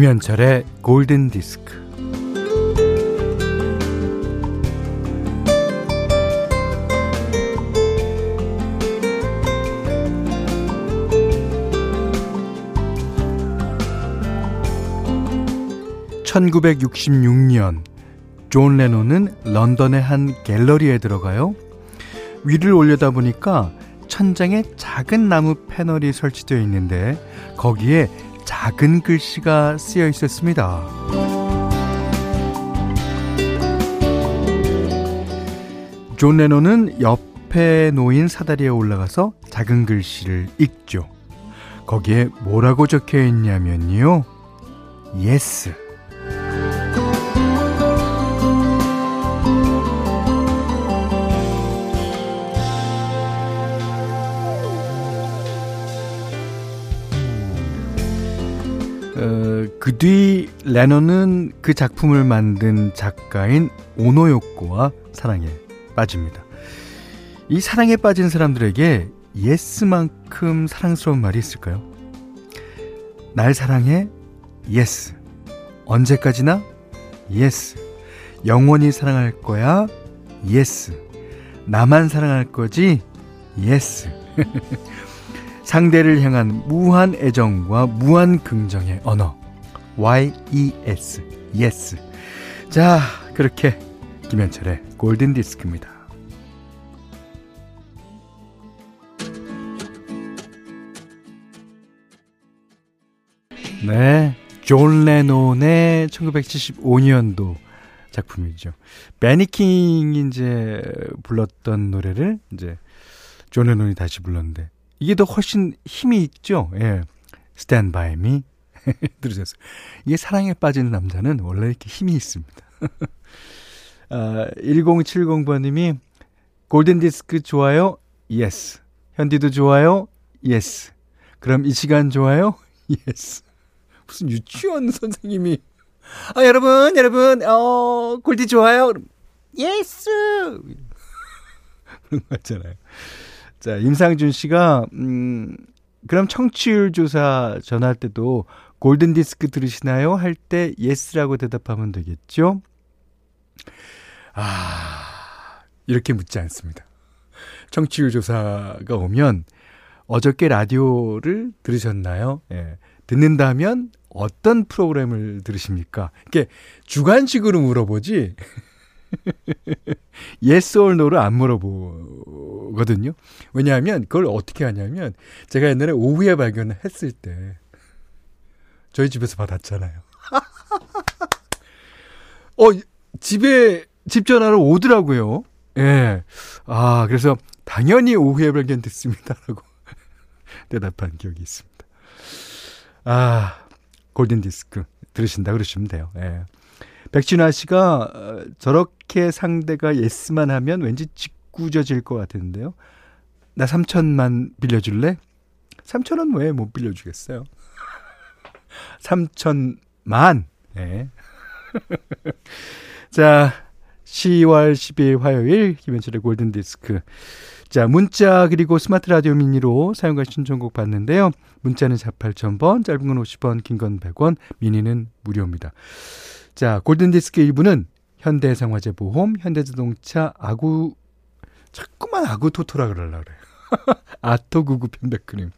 김현철의 골든 디스크. (1966년) 존 레논은 런던의 한 갤러리에 들어가요. 위를 올려다 보니까 천장에 작은 나무 패널이 설치되어 있는데 거기에 작은 글씨가 쓰여 있었습니다. 존 레논은 옆에 놓인 사다리에 올라가서 작은 글씨를 읽죠. 거기에 뭐라고 적혀 있냐면요. Yes. 어, 그뒤 레논은 그 작품을 만든 작가인 오노요코와 사랑에 빠집니다. 이 사랑에 빠진 사람들에게 Yes만큼 사랑스러운 말이 있을까요? 날 사랑해? Yes. 언제까지나? Yes. 영원히 사랑할 거야? Yes. 나만 사랑할 거지? Yes. 상대를 향한 무한 애정과 무한 긍정의 언어. YES. yes. 자, 그렇게 김현철의 골든 디스크입니다. 네. 존 레논의 1975년도 작품이죠. 벤 이 킹이 이제 불렀던 노래를 이제 존 레논이 다시 불렀는데 이게 더 훨씬 힘이 있죠. 예. Stand by me. 들으셨어요. 이게 사랑에 빠진 남자는 원래 이렇게 힘이 있습니다. 아, 1070번님이 골든디스크 좋아요? Yes. 현디도 좋아요? Yes. 그럼 이 시간 좋아요? Yes. 무슨 유치원 선생님이 아 여러분 여러분 어 골디 좋아요? Yes. 그런 거 있잖아요. 자, 임상준 씨가, 음, 그럼 청취율 조사 전할 때도 골든 디스크 들으시나요? 할 때 Yes라고 대답하면 되겠죠? 아, 이렇게 묻지 않습니다. 청취율 조사가 오면 어저께 라디오를 들으셨나요? 예. 듣는다면 어떤 프로그램을 들으십니까? 이렇게 주관식으로 물어보지. yes or no를 안 물어보거든요. 왜냐하면 그걸 어떻게 하냐면 제가 옛날에 오후에 발견을 했을 때 저희 집에서 받았잖아요. 어, 집에 집 전화로 오더라고요. 예. 아, 그래서 당연히 오후에 발견됐습니다라고 대답한 기억이 있습니다. 아, 골든 디스크 들으신다 그러시면 돼요. 예. 백진아 씨가 어, 저렇게 상대가 예스만 하면 왠지 짓궂어질 것 같은데요. 나 3천만 빌려줄래? 3천원 왜 못 빌려주겠어요? 3천만. 네. 자, 10월 10일 화요일 김현철의 골든디스크. 자, 문자 그리고 스마트 라디오 미니로 사용과 신청곡 받는데요. 문자는 4 8,000번, 짧은 건 50원, 긴 건 100원, 미니는 무료입니다. 자, 골든디스크 1부는 현대생활재보험, 현대자동차, 아구, 자꾸만 아구토토라 그러려고 그래요. 아토구구 편백크림.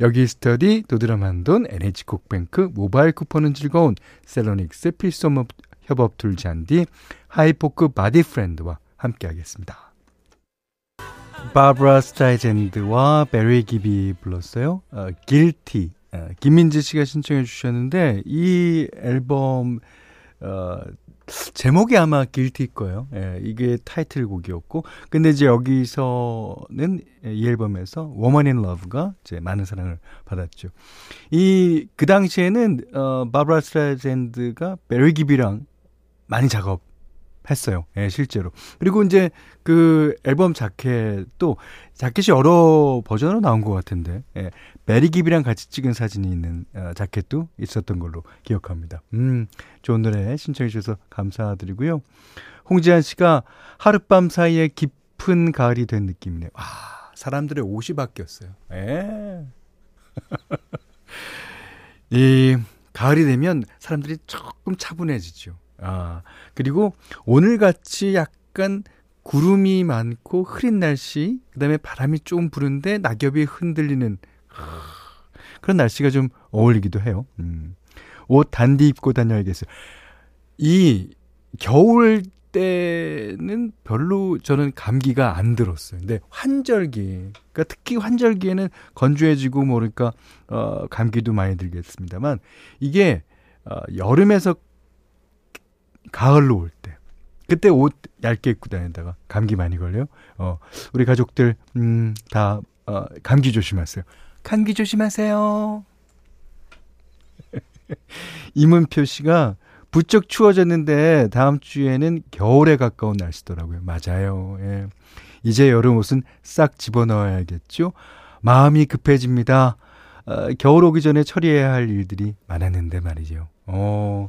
여기 스터디, 도드라만돈, NH콕뱅크, 모바일 쿠폰은 즐거운 셀러닉스 필수 협업 툴 잔디, 하이포크 바디프렌드와 함께하겠습니다. 바브라 스트라이샌드와 배리 깁이 불렀어요. 어, Guilty. 어, 김민지 씨가 신청해 주셨는데 이 앨범 어, 제목이 아마 Guilty일 거예요. 예, 이게 타이틀곡이었고. 근데 이제 여기서는 이 앨범에서 Woman in Love가 이제 많은 사랑을 받았죠. 이, 그 당시에는, 어, 바브라 스트라이샌드가 배리 깁이랑 많이 작업 했어요. 예, 실제로. 그리고 이제 그 앨범 자켓도 자켓이 여러 버전으로 나온 것 같은데, 예, 베리 깁이랑 같이 찍은 사진이 있는 어, 자켓도 있었던 걸로 기억합니다. 음, 좋은 노래 신청해 주셔서 감사드리고요. 홍지한 씨가 하룻밤 사이에 깊은 가을이 된 느낌이네요. 아, 사람들의 옷이 바뀌었어요. 예. 이 가을이 되면 사람들이 조금 차분해지죠. 아, 그리고 오늘같이 약간 구름이 많고 흐린 날씨, 그 다음에 바람이 좀 부는데 낙엽이 흔들리는 그런 날씨가 좀 어울리기도 해요. 음. 옷 단디 입고 다녀야겠어요. 이 겨울 때는 별로 저는 감기가 안 들었어요. 근데 환절기, 그러니까 특히 환절기에는 건조해지고 모르니까 뭐어 감기도 많이 들겠습니다만 이게 어 여름에서 가을로 올 때. 그때 옷 얇게 입고 다니다가 감기 많이 걸려요. 어, 우리 가족들, 음, 다, 어, 감기 조심하세요. 감기 조심하세요. 이문표 씨가 부쩍 추워졌는데 다음 주에는 겨울에 가까운 날씨더라고요. 맞아요. 예. 이제 여름 옷은 싹 집어넣어야겠죠. 마음이 급해집니다. 어, 겨울 오기 전에 처리해야 할 일들이 많았는데 말이죠. 어,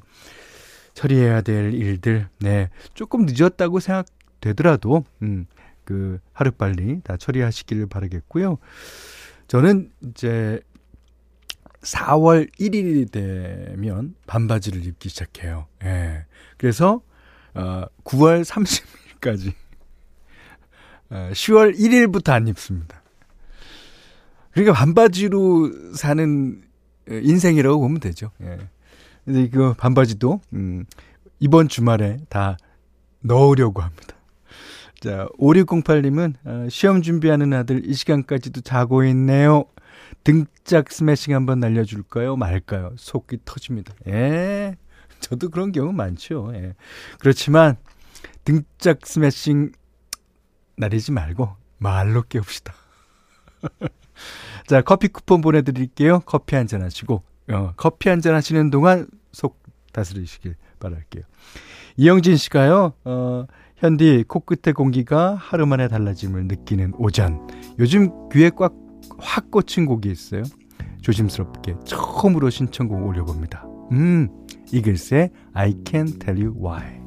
처리해야 될 일들, 네. 조금 늦었다고 생각되더라도, 음, 그, 하루빨리 다 처리하시기를 바라겠고요. 저는 이제 4월 1일이 되면 반바지를 입기 시작해요. 예. 그래서, 어, 9월 30일까지, 어, 10월 1일부터 안 입습니다. 그러니까 반바지로 사는 인생이라고 보면 되죠. 예. 이거 반바지도, 음, 이번 주말에 다 넣으려고 합니다. 자, 5608님은, 어, 시험 준비하는 아들 이 시간까지도 자고 있네요. 등짝 스매싱 한번 날려줄까요? 말까요? 속이 터집니다. 예. 저도 그런 경우 많죠. 예. 그렇지만, 등짝 스매싱 날리지 말고, 말로 깨웁시다. 자, 커피 쿠폰 보내드릴게요. 커피 한 잔 하시고, 어, 커피 한 잔 하시는 동안 속 다스리시길 바랄게요. 이영진 씨가요, 어, 현디 코끝의 공기가 하루 만에 달라짐을 느끼는 오전. 요즘 귀에 꽉 확 꽂힌 곡이 있어요. 조심스럽게 처음으로 신청곡 올려봅니다. 음, 이글스의 I Can't Tell You Why.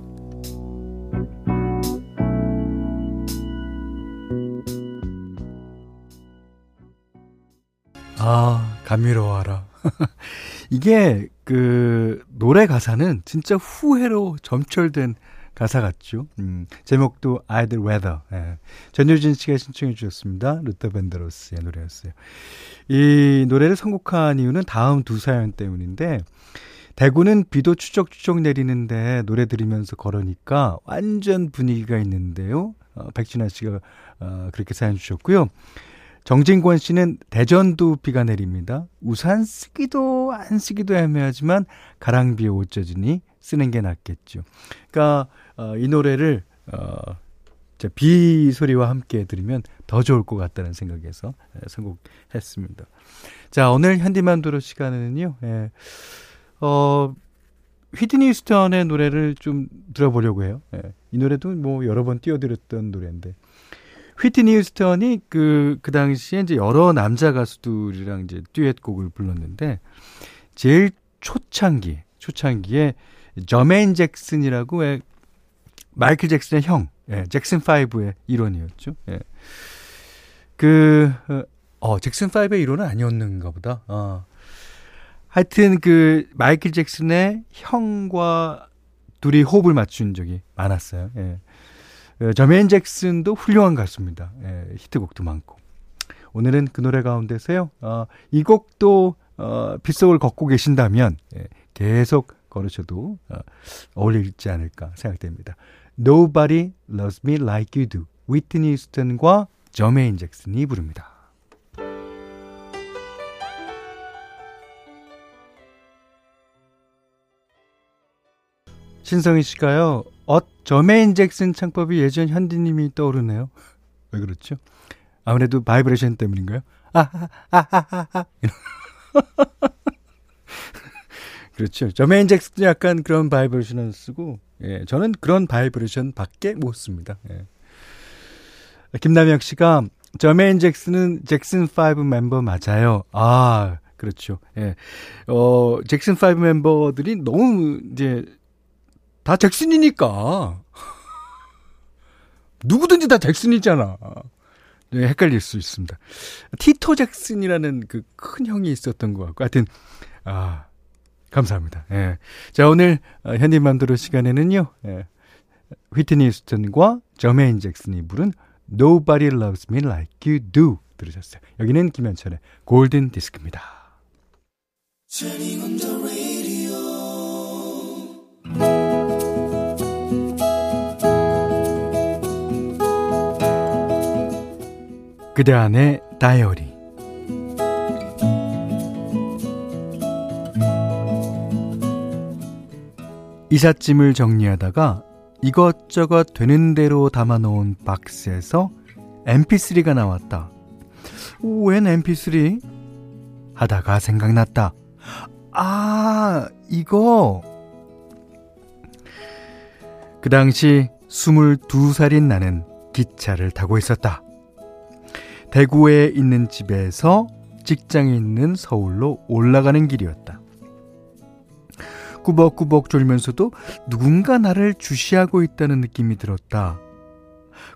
아, 감미로워라. 이게 그 노래 가사는 진짜 후회로 점철된 가사 같죠. 음, 제목도 I'd Rather. 예. 전효진 씨가 신청해 주셨습니다. 루터 벤더로스의 노래였어요. 이 노래를 선곡한 이유는 다음 두 사연 때문인데 대구는 비도 추적추적 내리는데 노래 들으면서 걸으니까 완전 분위기가 있는데요. 어, 백진아 씨가 어, 그렇게 사연 주셨고요. 정진권 씨는 대전도 비가 내립니다. 우산 쓰기도 안 쓰기도 애매하지만 가랑비에 옷 젖으니 쓰는 게 낫겠죠. 그러니까 어, 이 노래를 어, 비 소리와 함께 들으면 더 좋을 것 같다는 생각에서 예, 선곡했습니다. 자, 오늘 현디만 도로 시간은요, 예, 어, 휘트니 스턴의 노래를 좀 들어보려고 해요. 예, 이 노래도 뭐 여러 번 띄워드렸던 노래인데. 휘트니 휴스턴이 그, 그 당시에 이제 여러 남자 가수들이랑 이제 듀엣곡을 불렀는데, 제일 초창기, 초창기에 저메인 잭슨이라고 마이클 잭슨의 형, 예, 잭슨 5의 일원이었죠. 예. 그, 어, 잭슨 5의 일원은 아니었는가 보다. 어. 하여튼 그 마이클 잭슨의 형과 둘이 호흡을 맞춘 적이 많았어요. 예. 그 저메인 잭슨도 훌륭한 가수입니다. 예, 히트곡도 많고. 오늘은 그 노래 가운데서요. 어, 이 곡도 어, 빗속을 걷고 계신다면 예, 계속 걸으셔도 어, 어울리지 않을까 생각됩니다. Nobody Loves Me Like You Do 휘트니 휴스턴과 저메인 잭슨이 부릅니다. 신성희 씨가요. 어, 저메인 잭슨 창법이 예전 현디님이 떠오르네요. 왜 그렇죠? 아무래도 바이브레이션 때문인가요? 아하하하하 그렇죠. 저메인 잭슨도 약간 그런 바이브레이션을 쓰고 예, 저는 그런 바이브레이션 밖에 못 씁니다. 예. 김남혁 씨가 저메인 잭슨은 잭슨 5 멤버 맞아요. 아, 그렇죠. 예. 어, 잭슨 5 멤버들이 너무 이제 다 잭슨이니까. 누구든지 다 잭슨이잖아. 네, 헷갈릴 수 있습니다. 티토 잭슨이라는 그 큰 형이 있었던 것 같고, 하여튼, 아, 감사합니다. 예. 자, 오늘 어, 현디맘대로 시간에는요. 예. 휘트니 스턴과 저메인 잭슨이 부른 Nobody Loves Me Like You Do 들으셨어요. 여기는 김현철의 골든 디스크입니다. 그대 안의 다이어리 이삿짐을 정리하다가 이것저것 되는 대로 담아놓은 박스에서 mp3가 나왔다. 웬 mp3? 하다가 생각났다. 아, 이거. 그 당시 22살인 나는 기차를 타고 있었다. 대구에 있는 집에서 직장에 있는 서울로 올라가는 길이었다. 꾸벅꾸벅 졸면서도 누군가 나를 주시하고 있다는 느낌이 들었다.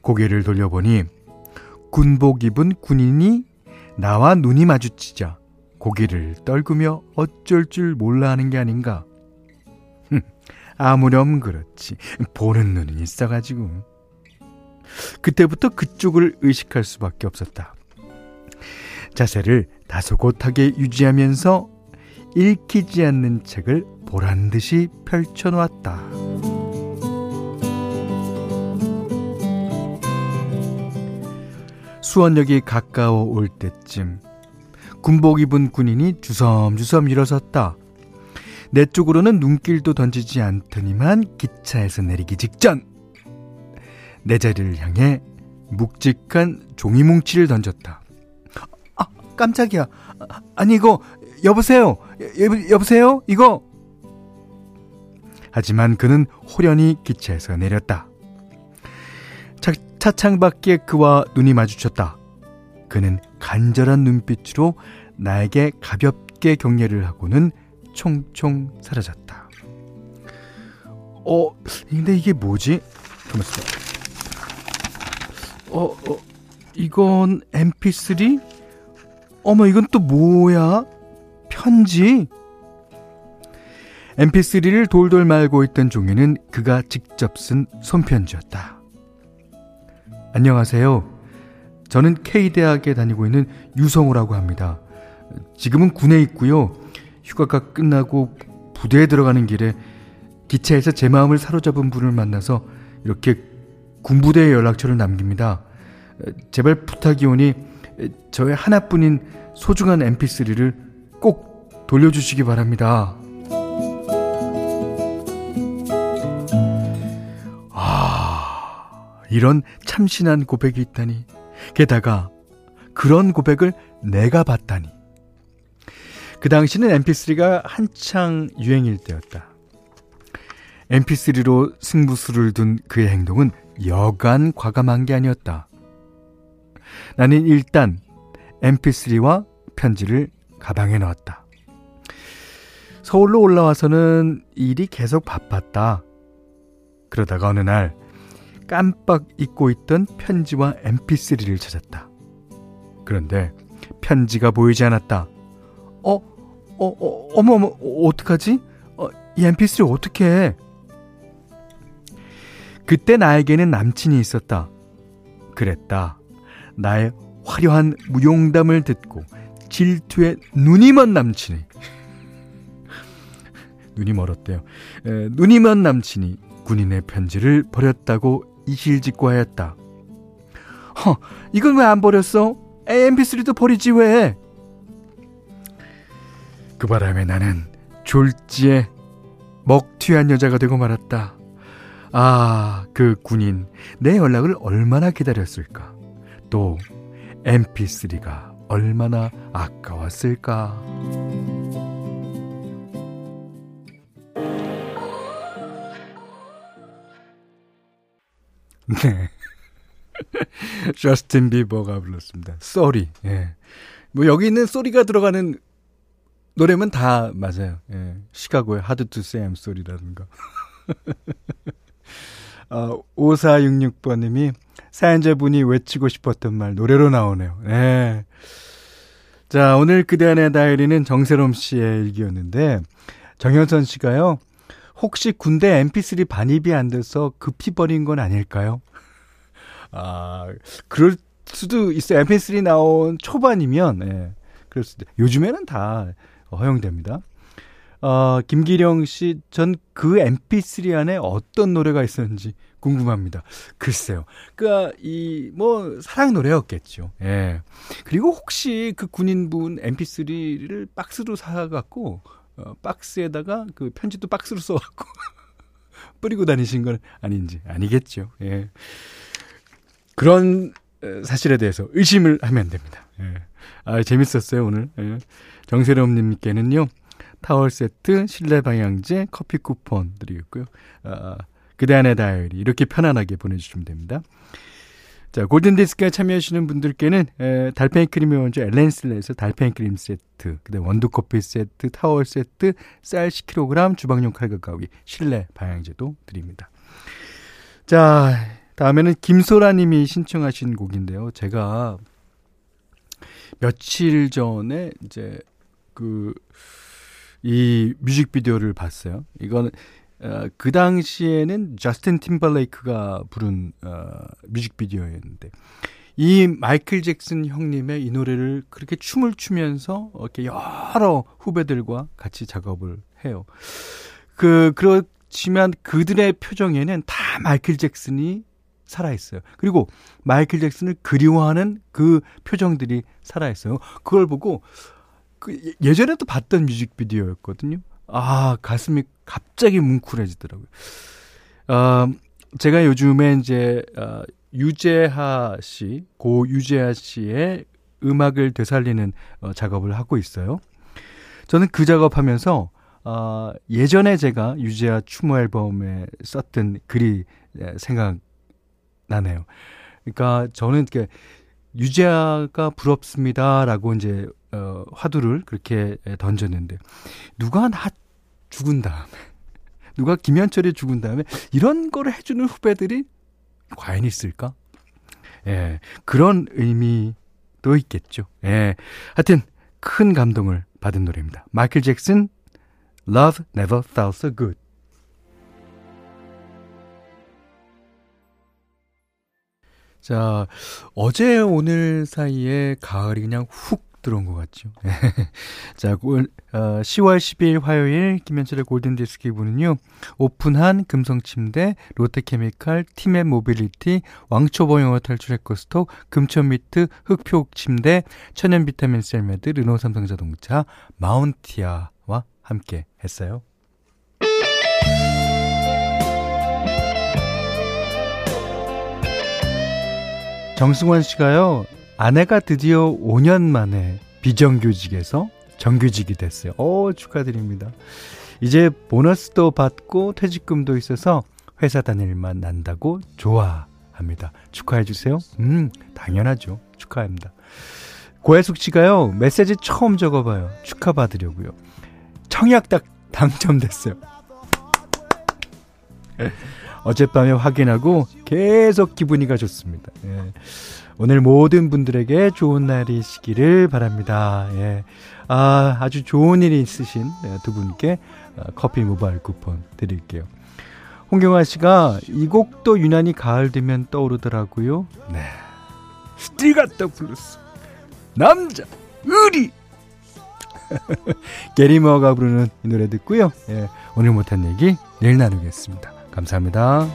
고개를 돌려보니 군복 입은 군인이 나와 눈이 마주치자 고개를 떨구며 어쩔 줄 몰라 하는 게 아닌가. 아무렴 그렇지. 보는 눈이 있어가지고. 그때부터 그쪽을 의식할 수밖에 없었다. 자세를 다소곳하게 유지하면서 읽히지 않는 책을 보란 듯이 펼쳐놓았다. 수원역이 가까워 올 때쯤 군복 입은 군인이 주섬주섬 일어섰다. 내 쪽으로는 눈길도 던지지 않더니만 기차에서 내리기 직전 내 자리를 향해 묵직한 종이 뭉치를 던졌다. 아, 깜짝이야. 아니 이거 여보세요. 여, 여보세요? 이거 하지만 그는 호련히 기차에서 내렸다. 차, 차창 밖에 그와 눈이 마주쳤다. 그는 간절한 눈빛으로 나에게 가볍게 격려를 하고는 총총 사라졌다. 어, 근데 이게 뭐지? 잠깐만. 어, 어, 이건 mp3? 어머, 이건 또 뭐야? 편지? mp3를 돌돌 말고 있던 종이는 그가 직접 쓴 손편지였다. 안녕하세요. 저는 K대학에 다니고 있는 유성우라고 합니다. 지금은 군에 있고요. 휴가가 끝나고 부대에 들어가는 길에 기차에서 제 마음을 사로잡은 분을 만나서 이렇게 군부대에 연락처를 남깁니다. 제발 부탁이 오니 저의 하나뿐인 소중한 mp3를 꼭 돌려주시기 바랍니다. 아, 이런 참신한 고백이 있다니. 게다가 그런 고백을 내가 봤다니. 그 당시는 mp3가 한창 유행일 때였다. mp3로 승부수를 둔 그의 행동은 여간 과감한 게 아니었다. 나는 일단 mp3와 편지를 가방에 넣었다. 서울로 올라와서는 일이 계속 바빴다. 그러다가 어느 날 깜빡 잊고 있던 편지와 mp3를 찾았다. 그런데 편지가 보이지 않았다. 어, 어, 어 어머, 어머, 어떡하지? 어, 이 mp3 어떻게 해? 그때 나에게는 남친이 있었다. 그랬다. 나의 화려한 무용담을 듣고 질투에 눈이 먼 남친이 눈이 멀었대요. 에, 눈이 먼 남친이 군인의 편지를 버렸다고 이실직고 하였다. 허, 이건 왜 안 버렸어? MP3도 버리지 왜? 그 바람에 나는 졸지에 먹튀한 여자가 되고 말았다. 아, 그 군인, 내 연락을 얼마나 기다렸을까. 또, mp3가 얼마나 아까웠을까. 네. 저스틴 비버가 불렀습니다. Sorry. 예. 뭐 여기 있는 Sorry가 들어가는 노래면 다 맞아요. 예. 시카고의 Hard to Say I'm Sorry라든가. 어, 5466번님이 사연자분이 외치고 싶었던 말 노래로 나오네요. 네. 자, 오늘 그대 안의 다이리는 정세롬 씨의 일기였는데, 정현선 씨가요. 혹시 군대 mp3 반입이 안 돼서 급히 버린 건 아닐까요? 아, 그럴 수도 있어요. mp3 나온 초반이면, 예. 그럴 수도. 요즘에는 다 허용됩니다. 어, 김기령 씨, 전 그 mp3 안에 어떤 노래가 있었는지 궁금합니다. 글쎄요. 그니까, 이, 뭐, 사랑 노래였겠죠. 예. 그리고 혹시 그 군인분 mp3를 박스로 사갖고, 어, 박스에다가 그 편지도 박스로 써갖고, 뿌리고 다니신 건 아닌지, 아니겠죠. 예. 그런 사실에 대해서 의심을 하면 됩니다. 예. 아, 재밌었어요, 오늘. 예. 정세롬님께는요, 타월 세트, 실내 방향제, 커피 쿠폰 드리겠고요. 아, 그대 안의 다이어리 이렇게 편안하게 보내주시면 됩니다. 자, 골든디스크에 참여하시는 분들께는 에, 달팽이 크림의 원조 엘렌슬레에서 달팽이 크림 세트, 그다음 원두커피 세트, 타월 세트, 쌀 10kg, 주방용 칼과 가위, 실내 방향제도 드립니다. 자, 다음에는 김소라 님이 신청하신 곡인데요. 제가 며칠 전에 이제 그 이 뮤직비디오를 봤어요. 이거는 어, 그 당시에는 저스틴 팀벌레이크가 부른 어, 뮤직비디오였는데 이 마이클 잭슨 형님의 이 노래를 그렇게 춤을 추면서 이렇게 여러 후배들과 같이 작업을 해요. 그 그렇지만 그들의 표정에는 다 마이클 잭슨이 살아 있어요. 그리고 마이클 잭슨을 그리워하는 그 표정들이 살아 있어요. 그걸 보고 그 예, 예전에도 봤던 뮤직비디오였거든요. 아, 가슴이 갑자기 뭉클해지더라고요. 어, 제가 요즘에 이제, 어, 유재하 씨, 고 유재하 씨의 음악을 되살리는 어, 작업을 하고 있어요. 저는 그 작업하면서, 어, 예전에 제가 유재하 추모 앨범에 썼던 글이 예, 생각나네요. 그러니까 저는 이렇게 유재하가 부럽습니다라고 이제 어, 화두를 그렇게 던졌는데 누가 나 죽은 다음에 누가 김현철이 죽은 다음에 이런 거를 해주는 후배들이 과연 있을까? 예, 그런 의미도 있겠죠. 예, 하여튼 큰 감동을 받은 노래입니다. 마이클 잭슨, Love Never Felt So Good. 자, 어제 오늘 사이에 가을이 그냥 훅 들어온 것 같죠. 자, 올, 어, 10월 10일 화요일 김현철의 골든디스크 부는요 오픈한 금성침대, 롯데케미칼, 팀의 모빌리티, 왕초보 영어 탈출 해커스톡, 금천미트, 흑표침대, 천연 비타민 셀메드, 르노 삼성자동차, 마운티아와 함께 했어요. 정승원 씨가요, 아내가 드디어 5년 만에 비정규직에서 정규직이 됐어요. 오, 축하드립니다. 이제 보너스도 받고 퇴직금도 있어서 회사 다닐 만 난다고 좋아합니다. 축하해 주세요. 음, 당연하죠. 축하합니다. 고혜숙 씨가요, 메시지 처음 적어 봐요. 축하 받으려고요. 청약 딱 당첨됐어요. 어젯밤에 확인하고 계속 기분이가 좋습니다. 예. 오늘 모든 분들에게 좋은 날이시기를 바랍니다. 예. 아, 아주 좋은 일이 있으신 네, 두 분께 어, 커피 모바일 쿠폰 드릴게요. 홍경아 씨가 이 곡도 유난히 가을 되면 떠오르더라고요. 네. 같다 불렀어. 남자, 의리! 게리머가 부르는 이 노래 듣고요. 예, 오늘 못한 얘기 내일 나누겠습니다. 감사합니다.